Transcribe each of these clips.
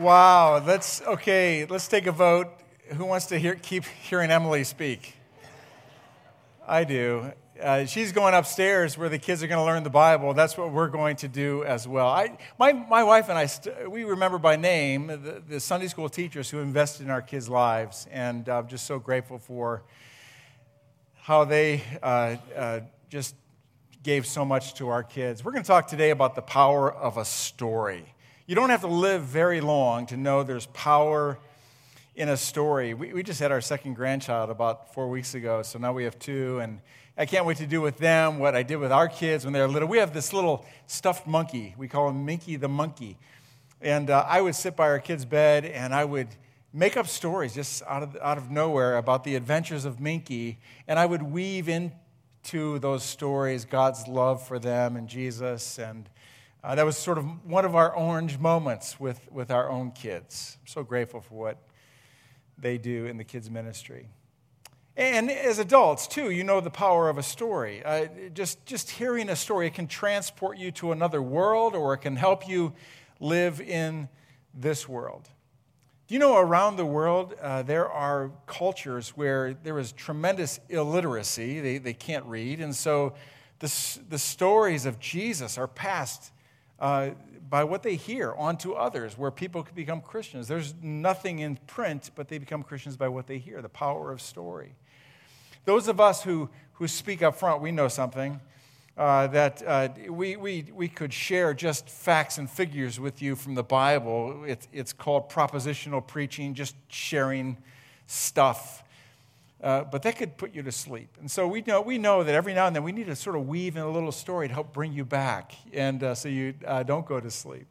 Wow, let's okay, let's take a vote. Who wants to hear, keep hearing Emily speak? I do. Uh, she's going upstairs where the kids are going to learn the Bible. That's what we're going to do as well. I, my, my wife and I, st- we remember by name the, the, Sunday school teachers who invested in our kids' lives, and I'm just so grateful for how they uh, uh, just gave so much to our kids. We're going to talk today about the power of a story. You don't have to live very long to know there's power in a story. We, we just had our second grandchild about four weeks ago, so now we have two, and I can't wait to do with them what I did with our kids when they were little. We have this little stuffed monkey. We call him Minky the monkey. And uh, I would sit by our kids' bed and I would make up stories just out of, out of nowhere about the adventures of Minky, and I would weave into those stories God's love for them and Jesus and uh, that was sort of one of our orange moments with, with our own kids. I'm so grateful for what they do in the kids' ministry. And as adults, too, you know the power of a story. Uh, just, just hearing a story, it can transport you to another world or it can help you live in this world. Do you know around the world uh, there are cultures where there is tremendous illiteracy? They, they can't read. And so the, the stories of Jesus are passed uh, by what they hear onto others, where people become Christians. There's nothing in print, but they become Christians by what they hear, the power of story. Those of us who, who speak up front, we know something. Uh, that uh, we, we, we could share just facts and figures with you from the Bible. It's called propositional preaching, just sharing stuff. Uh, but that could put you to sleep. And so we know, we know that every now and then we need to sort of weave in a little story to help bring you back and uh, so you uh, don't go to sleep.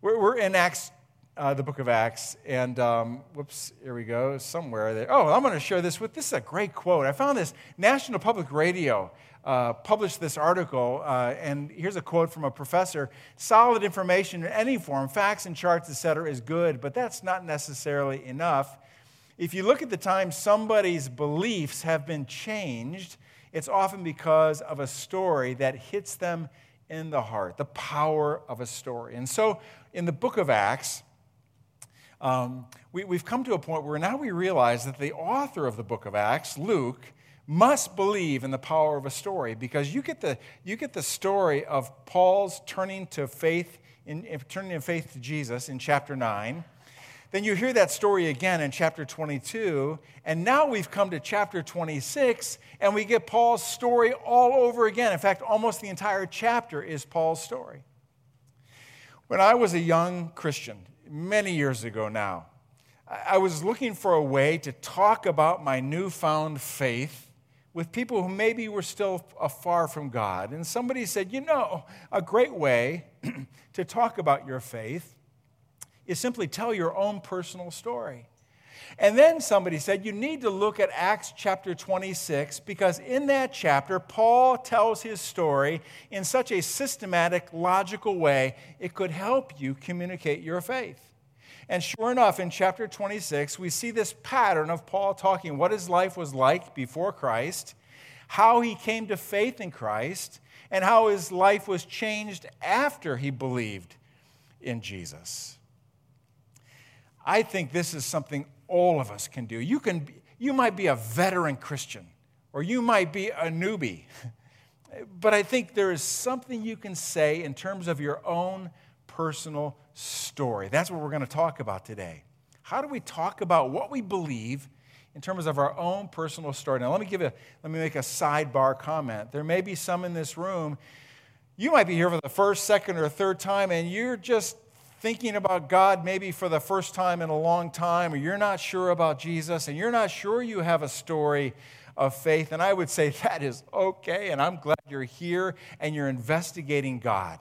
We're, we're in Acts, uh, the book of Acts, and um, whoops, here we go, somewhere there. Oh, I'm going to share this with this is a great quote. I found this National Public Radio. Uh, published this article, uh, and here's a quote from a professor Solid information in any form, facts and charts, etc., is good, but that's not necessarily enough if you look at the time somebody's beliefs have been changed, it's often because of a story that hits them in the heart, the power of a story. And so in the book of Acts, um, we, we've come to a point where now we realize that the author of the book of Acts, Luke, must believe in the power of a story because you get the, you get the story of Paul's turning to faith, in, turning in faith to Jesus in chapter 9. Then you hear that story again in chapter 22, and now we've come to chapter 26, and we get Paul's story all over again. In fact, almost the entire chapter is Paul's story. When I was a young Christian, many years ago now, I was looking for a way to talk about my newfound faith with people who maybe were still afar from God. And somebody said, You know, a great way to talk about your faith is simply tell your own personal story. And then somebody said, You need to look at Acts chapter 26 because in that chapter, Paul tells his story in such a systematic, logical way, it could help you communicate your faith. And sure enough, in chapter 26, we see this pattern of Paul talking what his life was like before Christ, how he came to faith in Christ, and how his life was changed after he believed in Jesus. I think this is something all of us can do. You, can, you might be a veteran Christian, or you might be a newbie, but I think there is something you can say in terms of your own personal story. That's what we're going to talk about today. How do we talk about what we believe in terms of our own personal story? Now, let me give a, let me make a sidebar comment. There may be some in this room. You might be here for the first, second, or third time, and you're just thinking about God maybe for the first time in a long time, or you're not sure about Jesus, and you're not sure you have a story of faith, and I would say that is okay, and I'm glad you're here and you're investigating God.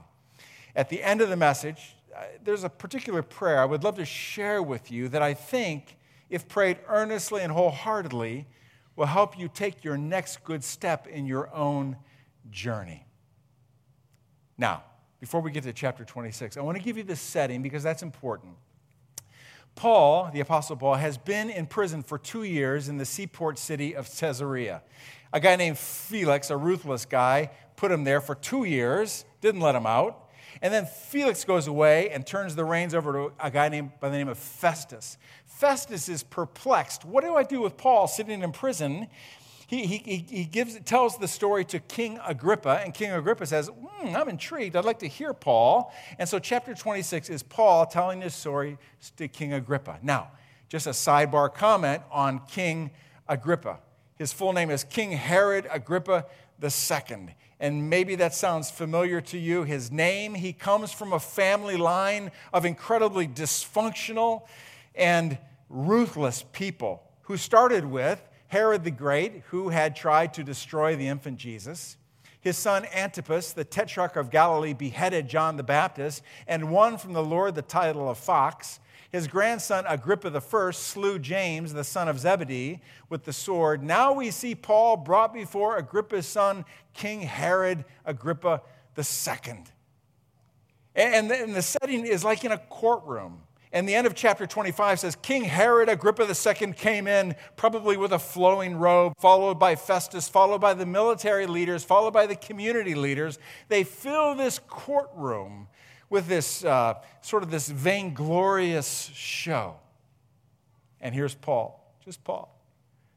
At the end of the message, uh, there's a particular prayer I would love to share with you that I think, if prayed earnestly and wholeheartedly, will help you take your next good step in your own journey. Now, before we get to chapter 26, I want to give you the setting because that's important. Paul, the Apostle Paul, has been in prison for two years in the seaport city of Caesarea. A guy named Felix, a ruthless guy, put him there for two years, didn't let him out. And then Felix goes away and turns the reins over to a guy named by the name of Festus. Festus is perplexed. What do I do with Paul sitting in prison? He, he, he gives, tells the story to King Agrippa, and King Agrippa says, hmm, I'm intrigued. I'd like to hear Paul. And so, chapter 26 is Paul telling his story to King Agrippa. Now, just a sidebar comment on King Agrippa. His full name is King Herod Agrippa II. And maybe that sounds familiar to you. His name, he comes from a family line of incredibly dysfunctional and ruthless people who started with Herod the Great, who had tried to destroy the infant Jesus. His son Antipas, the tetrarch of Galilee, beheaded John the Baptist and won from the Lord the title of Fox. His grandson Agrippa I slew James, the son of Zebedee, with the sword. Now we see Paul brought before Agrippa's son, King Herod Agrippa II. And the setting is like in a courtroom. And the end of chapter 25 says King Herod Agrippa II came in, probably with a flowing robe, followed by Festus, followed by the military leaders, followed by the community leaders. They fill this courtroom with this uh, sort of this vainglorious show. And here's Paul, just Paul.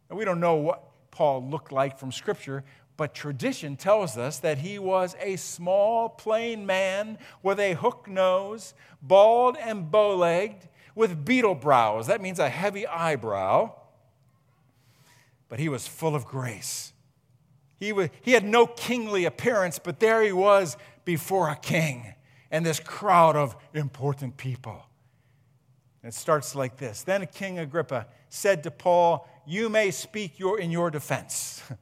And we don't know what Paul looked like from Scripture, but tradition tells us that he was a small, plain man with a hook nose, bald and bow legged, with beetle brows. That means a heavy eyebrow. But he was full of grace. He, was, he had no kingly appearance, but there he was before a king and this crowd of important people. And it starts like this Then King Agrippa said to Paul, You may speak your, in your defense.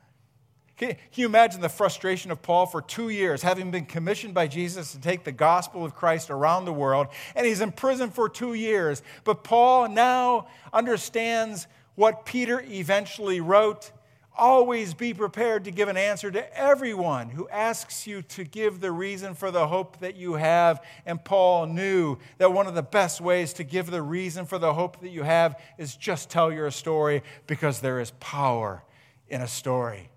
Can you imagine the frustration of Paul for two years, having been commissioned by Jesus to take the gospel of Christ around the world, and he's in prison for two years. But Paul now understands what Peter eventually wrote Always be prepared to give an answer to everyone who asks you to give the reason for the hope that you have. And Paul knew that one of the best ways to give the reason for the hope that you have is just tell your story because there is power in a story.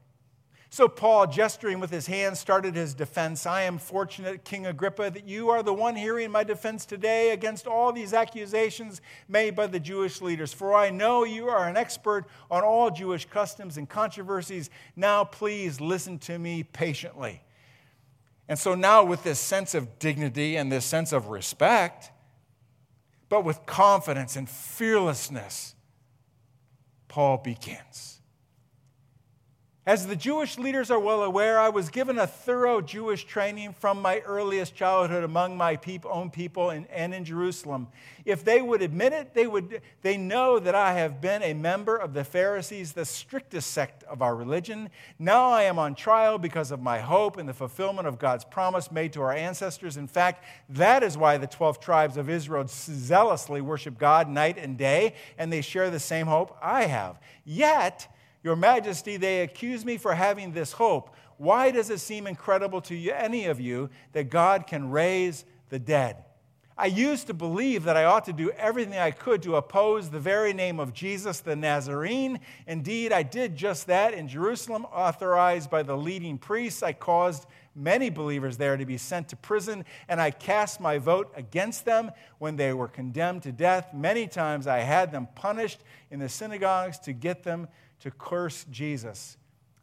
So Paul, gesturing with his hand, started his defense. I am fortunate, King Agrippa, that you are the one hearing my defense today against all these accusations made by the Jewish leaders. For I know you are an expert on all Jewish customs and controversies. Now, please listen to me patiently. And so now, with this sense of dignity and this sense of respect, but with confidence and fearlessness, Paul begins. As the Jewish leaders are well aware, I was given a thorough Jewish training from my earliest childhood among my own people in, and in Jerusalem. If they would admit it, they, would, they know that I have been a member of the Pharisees, the strictest sect of our religion. Now I am on trial because of my hope in the fulfillment of God's promise made to our ancestors. In fact, that is why the 12 tribes of Israel zealously worship God night and day, and they share the same hope I have. Yet, your Majesty, they accuse me for having this hope. Why does it seem incredible to you, any of you that God can raise the dead? I used to believe that I ought to do everything I could to oppose the very name of Jesus the Nazarene. Indeed, I did just that in Jerusalem, authorized by the leading priests. I caused many believers there to be sent to prison, and I cast my vote against them when they were condemned to death. Many times I had them punished in the synagogues to get them to curse Jesus.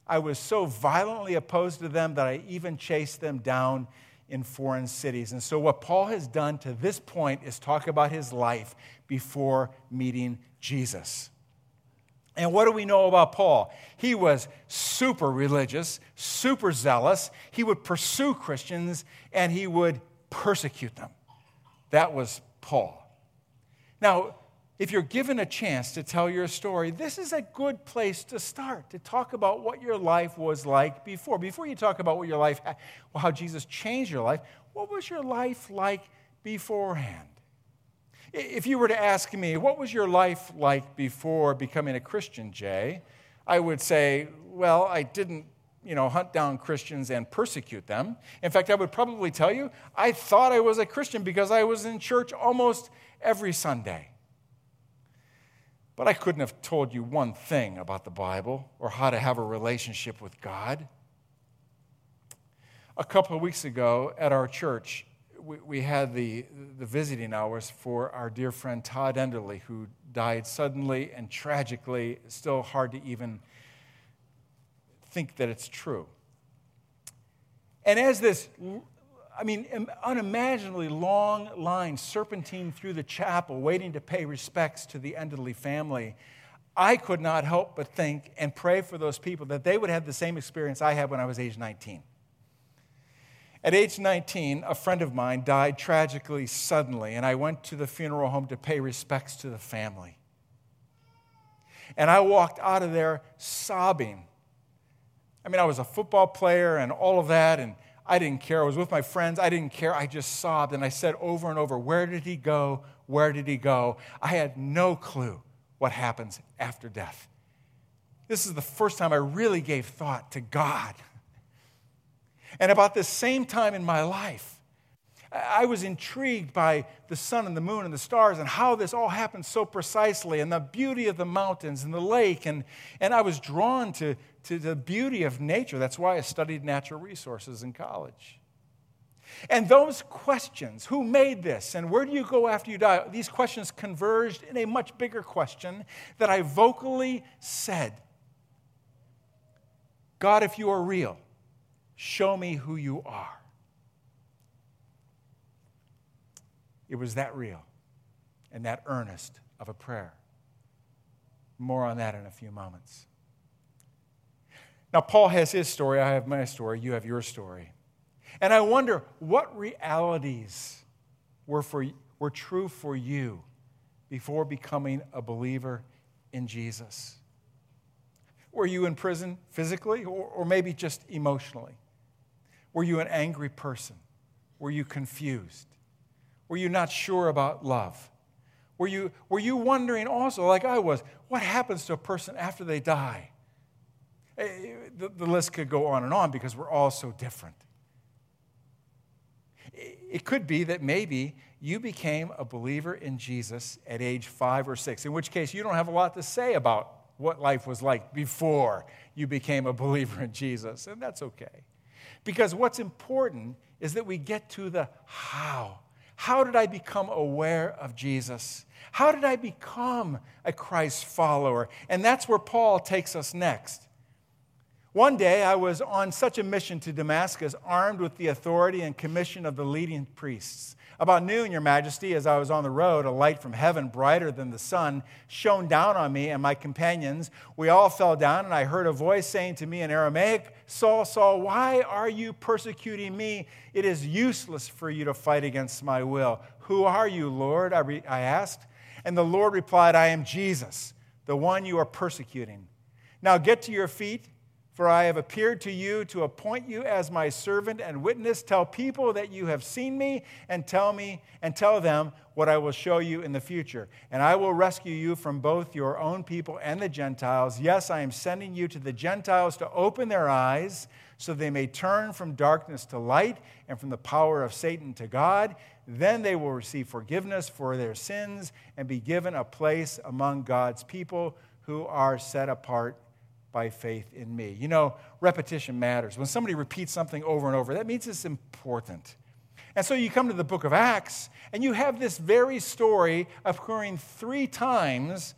I was so violently opposed to them that I even chased them down in foreign cities. And so, what Paul has done to this point is talk about his life before meeting Jesus. And what do we know about Paul? He was super religious, super zealous. He would pursue Christians and he would persecute them. That was Paul. Now, if you're given a chance to tell your story, this is a good place to start to talk about what your life was like before. Before you talk about what your life, how Jesus changed your life, what was your life like beforehand? If you were to ask me, what was your life like before becoming a Christian, Jay? I would say, well, I didn't you know, hunt down Christians and persecute them. In fact, I would probably tell you, I thought I was a Christian because I was in church almost every Sunday. But I couldn't have told you one thing about the Bible or how to have a relationship with God. A couple of weeks ago at our church, we, we had the, the visiting hours for our dear friend Todd Enderly, who died suddenly and tragically. Still hard to even think that it's true. And as this, I mean, unimaginably long lines serpentine through the chapel, waiting to pay respects to the Enderly family, I could not help but think and pray for those people that they would have the same experience I had when I was age 19. At age 19, a friend of mine died tragically suddenly, and I went to the funeral home to pay respects to the family. And I walked out of there sobbing. I mean, I was a football player and all of that, and I didn't care. I was with my friends. I didn't care. I just sobbed, and I said over and over, Where did he go? Where did he go? I had no clue what happens after death. This is the first time I really gave thought to God. And about the same time in my life, I was intrigued by the sun and the moon and the stars and how this all happened so precisely and the beauty of the mountains and the lake. And, and I was drawn to, to the beauty of nature. That's why I studied natural resources in college. And those questions who made this and where do you go after you die? These questions converged in a much bigger question that I vocally said God, if you are real, Show me who you are. It was that real and that earnest of a prayer. More on that in a few moments. Now, Paul has his story, I have my story, you have your story. And I wonder what realities were, for, were true for you before becoming a believer in Jesus. Were you in prison physically or, or maybe just emotionally? Were you an angry person? Were you confused? Were you not sure about love? Were you, were you wondering also, like I was, what happens to a person after they die? Eh, the, the list could go on and on because we're all so different. It could be that maybe you became a believer in Jesus at age five or six, in which case you don't have a lot to say about what life was like before you became a believer in Jesus, and that's okay. Because what's important is that we get to the how. How did I become aware of Jesus? How did I become a Christ follower? And that's where Paul takes us next. One day I was on such a mission to Damascus, armed with the authority and commission of the leading priests. About noon, Your Majesty, as I was on the road, a light from heaven, brighter than the sun, shone down on me and my companions. We all fell down, and I heard a voice saying to me in Aramaic, Saul, Saul, why are you persecuting me? It is useless for you to fight against my will. Who are you, Lord? I, re- I asked. And the Lord replied, I am Jesus, the one you are persecuting. Now get to your feet for I have appeared to you to appoint you as my servant and witness. Tell people that you have seen me and tell me and tell them what I will show you in the future. And I will rescue you from both your own people and the Gentiles. Yes, I am sending you to the Gentiles to open their eyes so they may turn from darkness to light and from the power of Satan to God. Then they will receive forgiveness for their sins and be given a place among God's people who are set apart by faith in me. You know, repetition matters. When somebody repeats something over and over, that means it's important. And so you come to the book of Acts, and you have this very story occurring three times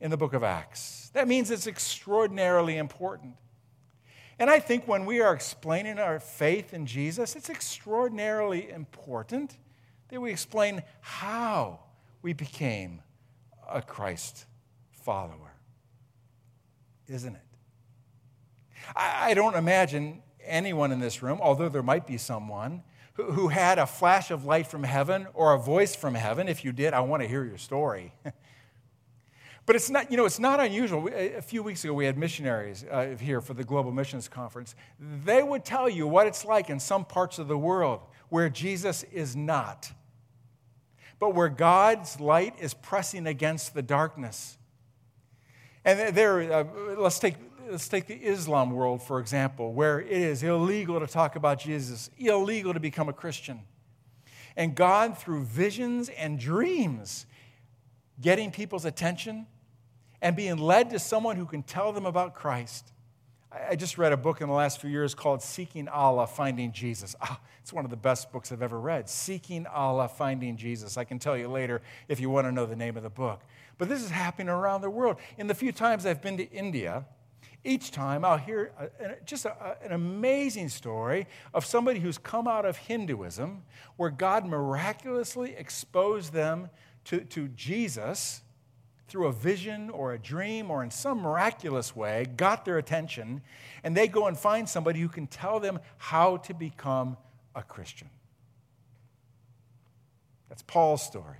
in the book of Acts. That means it's extraordinarily important. And I think when we are explaining our faith in Jesus, it's extraordinarily important that we explain how we became a Christ follower, isn't it? I, I don't imagine anyone in this room, although there might be someone, who, who had a flash of light from heaven or a voice from heaven. If you did, I want to hear your story. But it's not, you know, it's not unusual. A few weeks ago, we had missionaries uh, here for the Global Missions Conference. They would tell you what it's like in some parts of the world where Jesus is not, but where God's light is pressing against the darkness. And there, uh, let's take let's take the Islam world, for example, where it is illegal to talk about Jesus, illegal to become a Christian. And God, through visions and dreams, getting people's attention and being led to someone who can tell them about Christ. I just read a book in the last few years called Seeking Allah, Finding Jesus. Ah, it's one of the best books I've ever read. Seeking Allah, Finding Jesus. I can tell you later if you want to know the name of the book. But this is happening around the world. In the few times I've been to India, each time I'll hear just a, an amazing story of somebody who's come out of Hinduism where God miraculously exposed them to, to Jesus through a vision or a dream or in some miraculous way, got their attention, and they go and find somebody who can tell them how to become a Christian. That's Paul's story.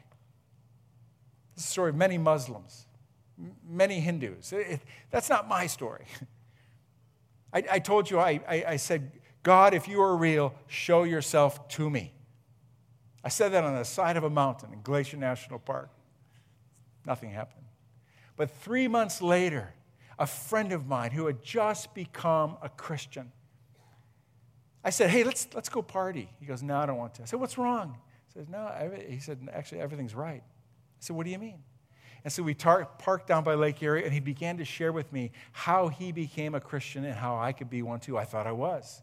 It's the story of many Muslims, many Hindus. It, it, that's not my story. I, I told you, I, I, I said, God, if you are real, show yourself to me. I said that on the side of a mountain in Glacier National Park. Nothing happened. But three months later, a friend of mine who had just become a Christian, I said, Hey, let's, let's go party. He goes, No, I don't want to. I said, What's wrong? He says, No, he said, Actually, everything's right. I said, What do you mean? And so we tar- parked down by Lake Erie, and he began to share with me how he became a Christian and how I could be one too. I thought I was.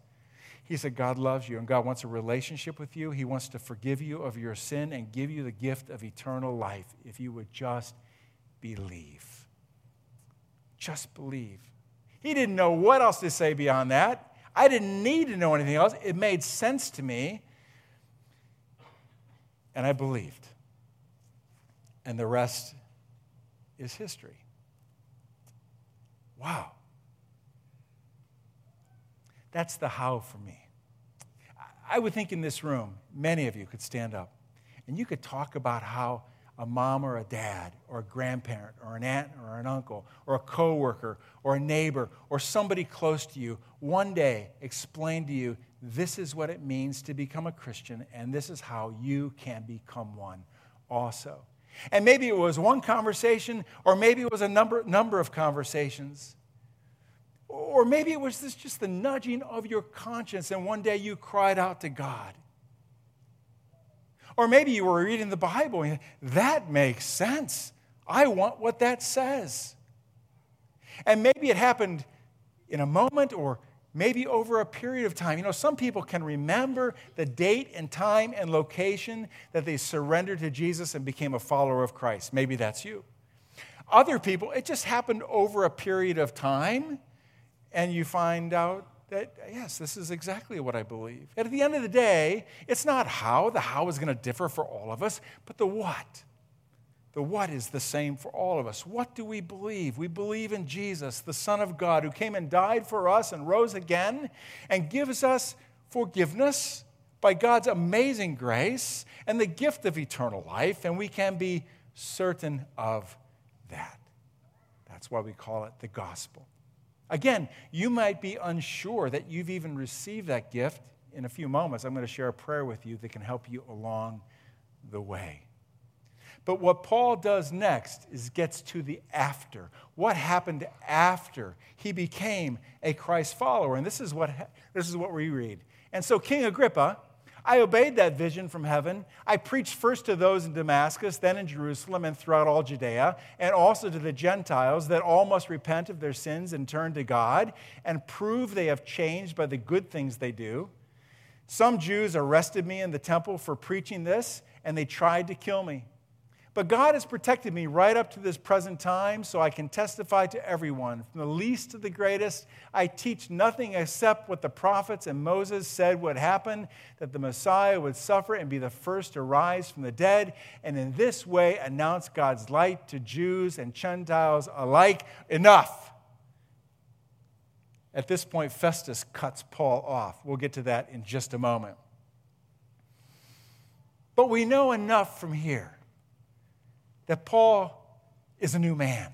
He said, God loves you, and God wants a relationship with you. He wants to forgive you of your sin and give you the gift of eternal life if you would just believe. Just believe. He didn't know what else to say beyond that. I didn't need to know anything else. It made sense to me. And I believed. And the rest is history. Wow. That's the how for me. I would think in this room, many of you could stand up and you could talk about how a mom or a dad or a grandparent or an aunt or an uncle or a coworker or a neighbor or somebody close to you one day explained to you this is what it means to become a Christian and this is how you can become one also. And maybe it was one conversation or maybe it was a number, number of conversations. Or maybe it was this, just the nudging of your conscience and one day you cried out to God or maybe you were reading the Bible and that makes sense. I want what that says. And maybe it happened in a moment or maybe over a period of time. You know, some people can remember the date and time and location that they surrendered to Jesus and became a follower of Christ. Maybe that's you. Other people, it just happened over a period of time, and you find out that, yes, this is exactly what I believe. And at the end of the day, it's not how, the how is going to differ for all of us, but the what. The what is the same for all of us. What do we believe? We believe in Jesus, the Son of God, who came and died for us and rose again and gives us forgiveness by God's amazing grace and the gift of eternal life, and we can be certain of that. That's why we call it the gospel. Again, you might be unsure that you've even received that gift. In a few moments, I'm going to share a prayer with you that can help you along the way. But what Paul does next is gets to the after. What happened after he became a Christ follower? And this is what, this is what we read. And so King Agrippa, I obeyed that vision from heaven. I preached first to those in Damascus, then in Jerusalem, and throughout all Judea, and also to the Gentiles that all must repent of their sins and turn to God and prove they have changed by the good things they do. Some Jews arrested me in the temple for preaching this, and they tried to kill me. But God has protected me right up to this present time, so I can testify to everyone, from the least to the greatest. I teach nothing except what the prophets and Moses said would happen that the Messiah would suffer and be the first to rise from the dead, and in this way announce God's light to Jews and Gentiles alike. Enough. At this point, Festus cuts Paul off. We'll get to that in just a moment. But we know enough from here that Paul is a new man.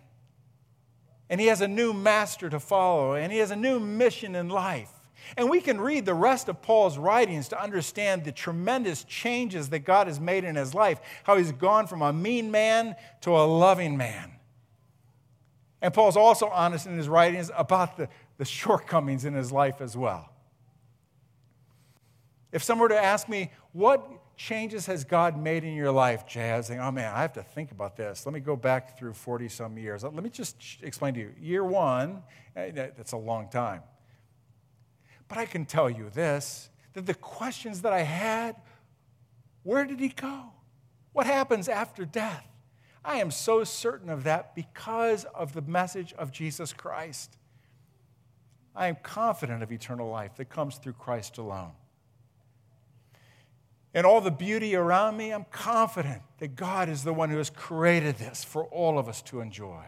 And he has a new master to follow, and he has a new mission in life. And we can read the rest of Paul's writings to understand the tremendous changes that God has made in his life, how he's gone from a mean man to a loving man. And Paul's also honest in his writings about the, the shortcomings in his life as well. If someone were to ask me, what changes has God made in your life, Jay? I oh man, I have to think about this. Let me go back through 40 some years. Let me just explain to you. Year one, eh, that's a long time. But I can tell you this that the questions that I had where did he go? What happens after death? I am so certain of that because of the message of Jesus Christ. I am confident of eternal life that comes through Christ alone. And all the beauty around me, I'm confident that God is the one who has created this for all of us to enjoy.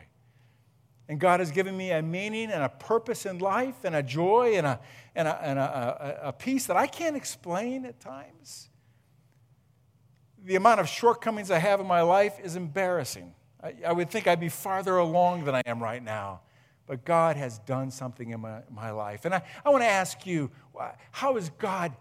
And God has given me a meaning and a purpose in life and a joy and a, and a, and a, a, a peace that I can't explain at times. The amount of shortcomings I have in my life is embarrassing. I, I would think I'd be farther along than I am right now. But God has done something in my, my life. And I, I want to ask you, how is God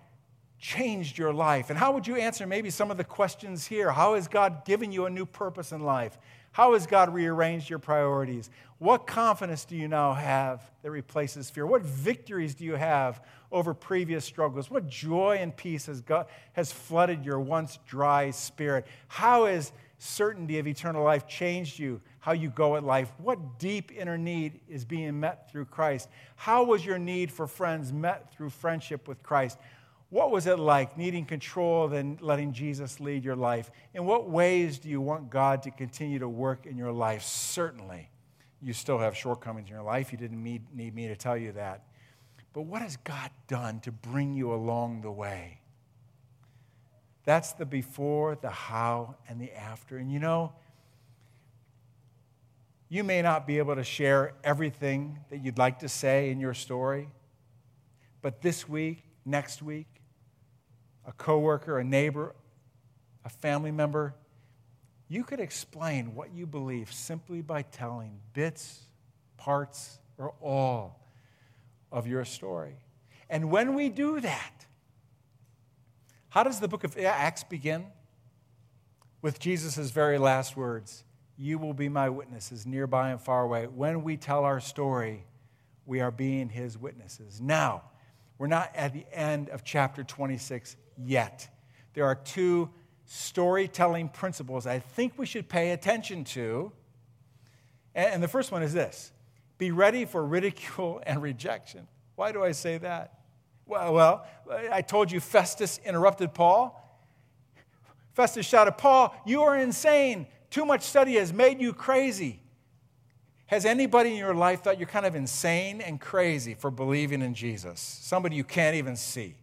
changed your life? And how would you answer maybe some of the questions here? How has God given you a new purpose in life? How has God rearranged your priorities? What confidence do you now have that replaces fear? What victories do you have over previous struggles? What joy and peace has, God, has flooded your once dry spirit? How has certainty of eternal life changed you, how you go at life? What deep inner need is being met through Christ? How was your need for friends met through friendship with Christ? What was it like needing control and letting Jesus lead your life? In what ways do you want God to continue to work in your life? Certainly, you still have shortcomings in your life. You didn't need me to tell you that. But what has God done to bring you along the way? That's the before, the how, and the after. And you know, you may not be able to share everything that you'd like to say in your story, but this week, next week, a coworker, a neighbor, a family member, you could explain what you believe simply by telling bits, parts, or all of your story. And when we do that, how does the book of Acts begin? With Jesus' very last words You will be my witnesses nearby and far away. When we tell our story, we are being his witnesses. Now, we're not at the end of chapter 26 yet. There are two storytelling principles I think we should pay attention to. And the first one is this be ready for ridicule and rejection. Why do I say that? Well, well, I told you Festus interrupted Paul. Festus shouted, Paul, you are insane. Too much study has made you crazy. Has anybody in your life thought you're kind of insane and crazy for believing in Jesus? Somebody you can't even see.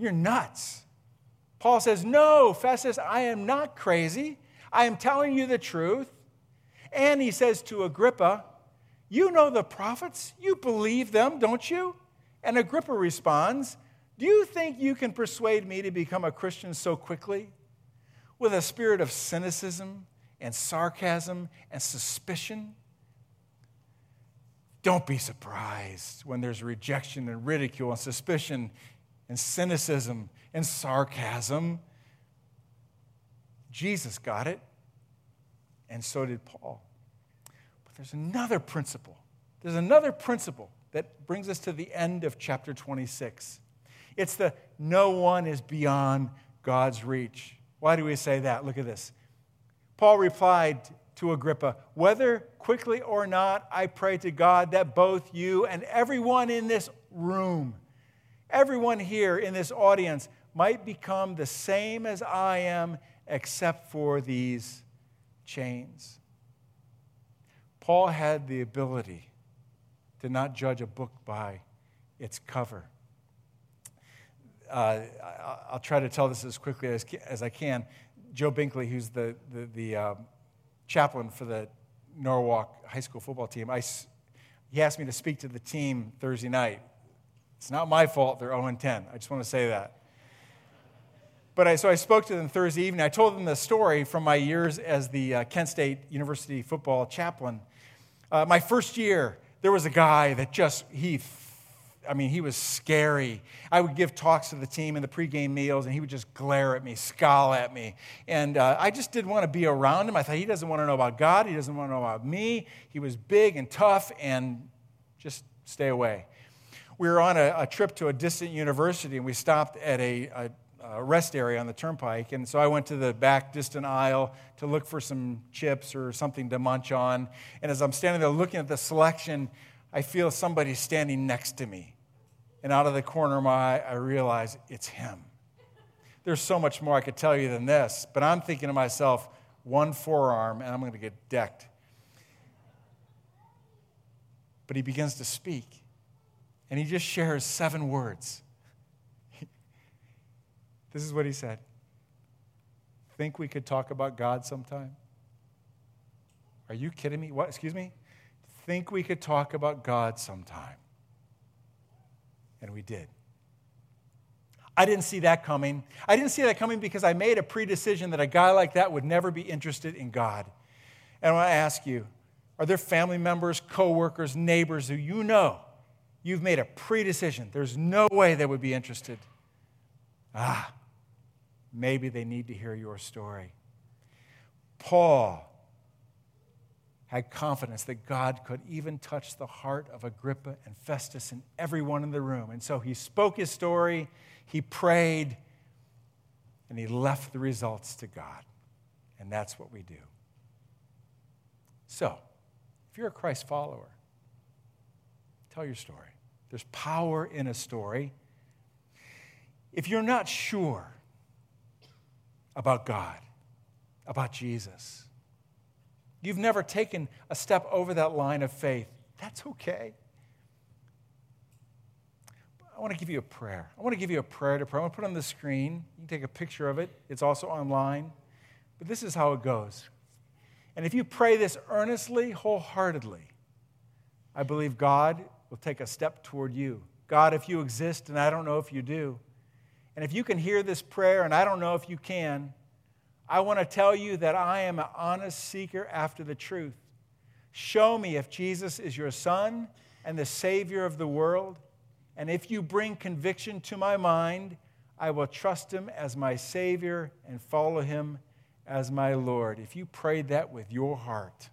You're nuts. Paul says, No, Festus, I am not crazy. I am telling you the truth. And he says to Agrippa, You know the prophets. You believe them, don't you? And Agrippa responds, Do you think you can persuade me to become a Christian so quickly? With a spirit of cynicism and sarcasm and suspicion? Don't be surprised when there's rejection and ridicule and suspicion and cynicism and sarcasm. Jesus got it, and so did Paul. But there's another principle. There's another principle that brings us to the end of chapter 26. It's the no one is beyond God's reach. Why do we say that? Look at this. Paul replied to Agrippa, Whether quickly or not, I pray to God that both you and everyone in this room everyone here in this audience might become the same as I am, except for these chains. Paul had the ability to not judge a book by its cover. Uh, I'll try to tell this as quickly as, as I can. Joe Binkley, who's the, the, the uh, chaplain for the Norwalk High School football team, I, he asked me to speak to the team Thursday night. It's not my fault they're 0 10. I just want to say that. But I, so I spoke to them Thursday evening. I told them the story from my years as the uh, Kent State University football chaplain. Uh, my first year, there was a guy that just, he, I mean, he was scary. I would give talks to the team in the pregame meals, and he would just glare at me, scowl at me. And uh, I just didn't want to be around him. I thought, he doesn't want to know about God. He doesn't want to know about me. He was big and tough, and just stay away. We were on a, a trip to a distant university and we stopped at a, a, a, rest area on the turnpike. And so I went to the back distant aisle to look for some chips or something to munch on. And as I'm standing there looking at the selection, I feel somebody standing next to me. And out of the corner of my eye, I realize it's him. There's so much more I could tell you than this, but I'm thinking to myself, one forearm, and I'm going to get decked. But he begins to speak and he just shares seven words. this is what he said Think we could talk about God sometime? Are you kidding me? What? Excuse me? Think we could talk about God sometime. And we did. I didn't see that coming. I didn't see that coming because I made a predecision that a guy like that would never be interested in God. And I want to ask you are there family members, coworkers, neighbors who you know You've made a predecision. There's no way they would be interested. Ah, maybe they need to hear your story. Paul had confidence that God could even touch the heart of Agrippa and Festus and everyone in the room. And so he spoke his story, he prayed, and he left the results to God. And that's what we do. So, if you're a Christ follower, tell your story. There's power in a story. If you're not sure about God, about Jesus, you've never taken a step over that line of faith, that's okay. I want to give you a prayer. I want to give you a prayer to pray. I want to put on the screen. You can take a picture of it, it's also online. But this is how it goes. And if you pray this earnestly, wholeheartedly, I believe God will take a step toward you. God, if you exist, and I don't know if you do, and if you can hear this prayer, and I don't know if you can, I want to tell you that I am an honest seeker after the truth. Show me if Jesus is your Son and the Savior of the world. And if you bring conviction to my mind, I will trust him as my Savior and follow him as my Lord. If you prayed that with your heart,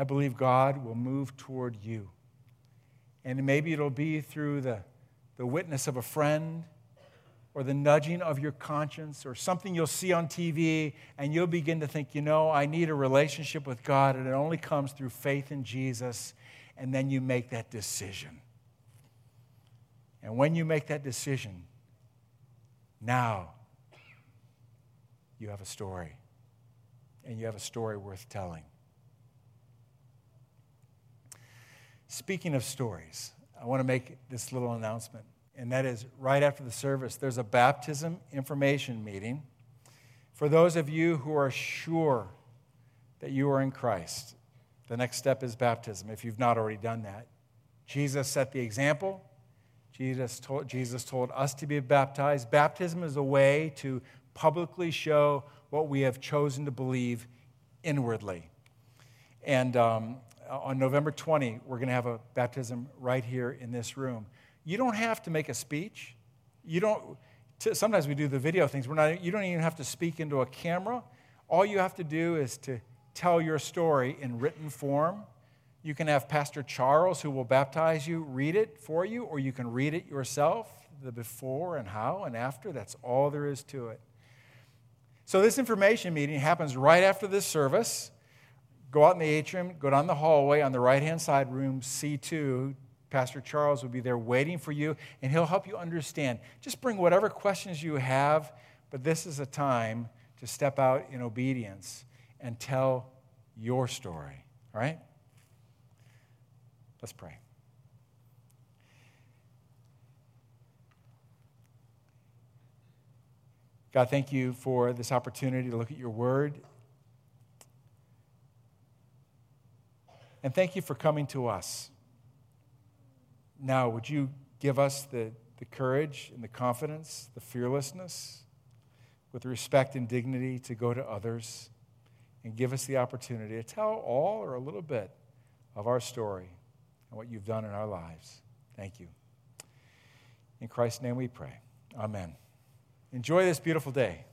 I believe God will move toward you. And maybe it'll be through the, the witness of a friend or the nudging of your conscience or something you'll see on TV, and you'll begin to think, you know, I need a relationship with God, and it only comes through faith in Jesus. And then you make that decision. And when you make that decision, now you have a story. And you have a story worth telling. Speaking of stories, I want to make this little announcement, and that is right after the service, there's a baptism information meeting for those of you who are sure that you are in Christ. The next step is baptism, if you've not already done that. Jesus set the example. Jesus told, Jesus told us to be baptized. Baptism is a way to publicly show what we have chosen to believe inwardly. And um, Uh, on November 20, we're going to have a baptism right here in this room. You don't have to make a speech. You don't, sometimes we do the video things. We're not, you don't even have to speak into a camera. All you have to do is to tell your story in written form. You can have Pastor Charles, who will baptize you, read it for you, or you can read it yourself, the before and how and after. That's all there is to it. So, this information meeting happens right after this service. Go out in the atrium, go down the hallway on the right hand side, room C2. Pastor Charles will be there waiting for you, and he'll help you understand. Just bring whatever questions you have, but this is a time to step out in obedience and tell your story. All right? Let's pray. God, thank you for this opportunity to look at your word. And thank you for coming to us. Now, would you give us the, the courage and the confidence, the fearlessness, with respect and dignity to go to others and give us the opportunity to tell all or a little bit of our story and what you've done in our lives. Thank you. In Christ's name we pray. Amen. Enjoy this beautiful day.